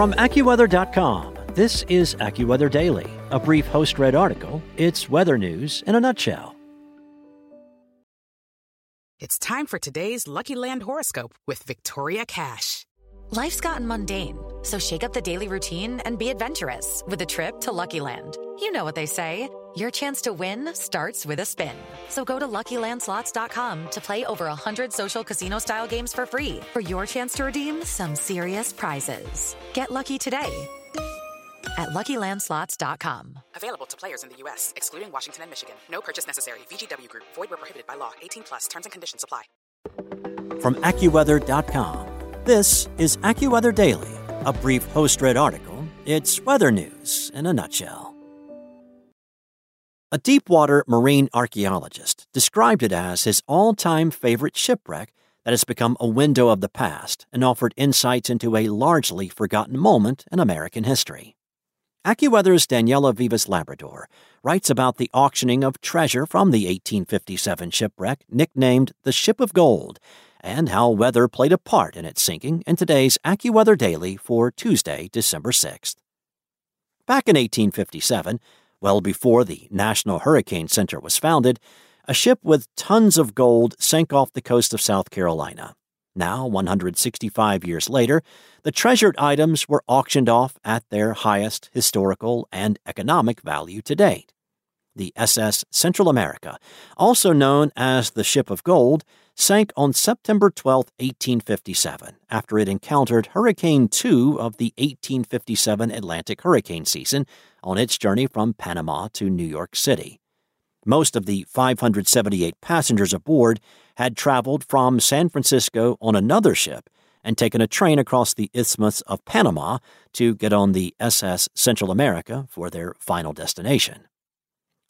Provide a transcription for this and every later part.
From AccuWeather.com, this is AccuWeather Daily, a brief host read article. It's weather news in a nutshell. It's time for today's Lucky Land horoscope with Victoria Cash. Life's gotten mundane, so shake up the daily routine and be adventurous with a trip to Lucky Land. You know what they say. Your chance to win starts with a spin. So go to LuckyLandSlots.com to play over 100 social casino-style games for free for your chance to redeem some serious prizes. Get lucky today at LuckyLandSlots.com. Available to players in the U.S., excluding Washington and Michigan. No purchase necessary. VGW Group. Void where prohibited by law. 18 plus. Terms and conditions apply. From AccuWeather.com, this is AccuWeather Daily, a brief host-read article. It's weather news in a nutshell. A deepwater marine archaeologist described it as his all time favorite shipwreck that has become a window of the past and offered insights into a largely forgotten moment in American history. AccuWeather's Daniela Vivas Labrador writes about the auctioning of treasure from the 1857 shipwreck nicknamed the Ship of Gold and how weather played a part in its sinking in today's AccuWeather Daily for Tuesday, December 6th. Back in 1857, well before the National Hurricane Center was founded, a ship with tons of gold sank off the coast of South Carolina. Now, 165 years later, the treasured items were auctioned off at their highest historical and economic value to date. The SS Central America, also known as the Ship of Gold, sank on September 12, 1857, after it encountered Hurricane 2 of the 1857 Atlantic hurricane season on its journey from Panama to New York City. Most of the 578 passengers aboard had traveled from San Francisco on another ship and taken a train across the Isthmus of Panama to get on the SS Central America for their final destination.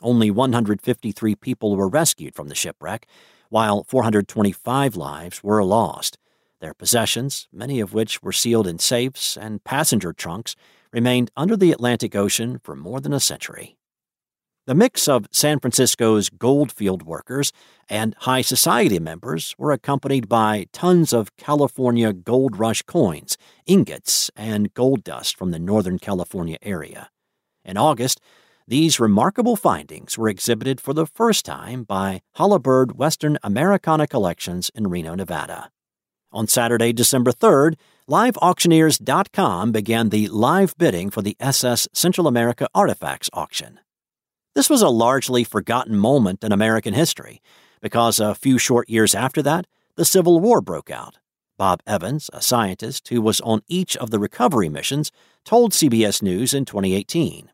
Only 153 people were rescued from the shipwreck, while 425 lives were lost. Their possessions, many of which were sealed in safes and passenger trunks, remained under the Atlantic Ocean for more than a century. The mix of San Francisco's goldfield workers and high society members were accompanied by tons of California gold rush coins, ingots, and gold dust from the Northern California area. In August, these remarkable findings were exhibited for the first time by Holabird Western Americana Collections in Reno, Nevada. On Saturday, December 3rd, LiveAuctioneers.com began the live bidding for the SS Central America Artifacts auction. This was a largely forgotten moment in American history because a few short years after that, the Civil War broke out. Bob Evans, a scientist who was on each of the recovery missions, told CBS News in 2018.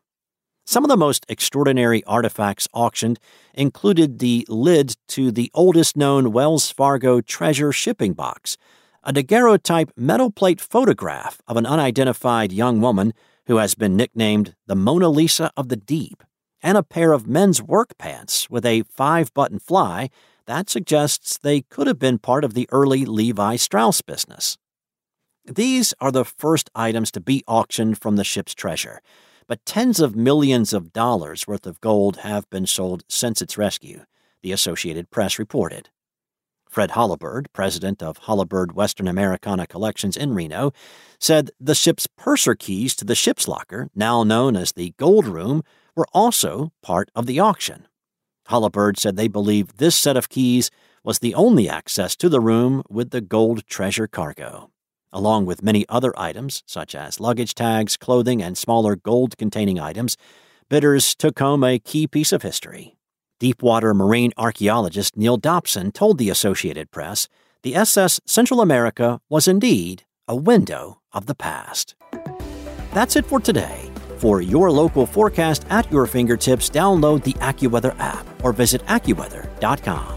Some of the most extraordinary artifacts auctioned included the lid to the oldest known Wells Fargo treasure shipping box, a daguerreotype metal plate photograph of an unidentified young woman who has been nicknamed the Mona Lisa of the Deep, and a pair of men's work pants with a five button fly that suggests they could have been part of the early Levi Strauss business. These are the first items to be auctioned from the ship's treasure but tens of millions of dollars worth of gold have been sold since its rescue, the Associated Press reported. Fred Holabird, president of Holabird Western Americana Collections in Reno, said the ship's purser keys to the ship's locker, now known as the Gold Room, were also part of the auction. Holabird said they believe this set of keys was the only access to the room with the gold treasure cargo along with many other items, such as luggage tags, clothing, and smaller gold containing items, bidders took home a key piece of history. Deepwater marine archaeologist Neil Dobson told the Associated Press the SS Central America was indeed a window of the past. That's it for today. For your local forecast at your fingertips, download the AccuWeather app or visit AccuWeather.com.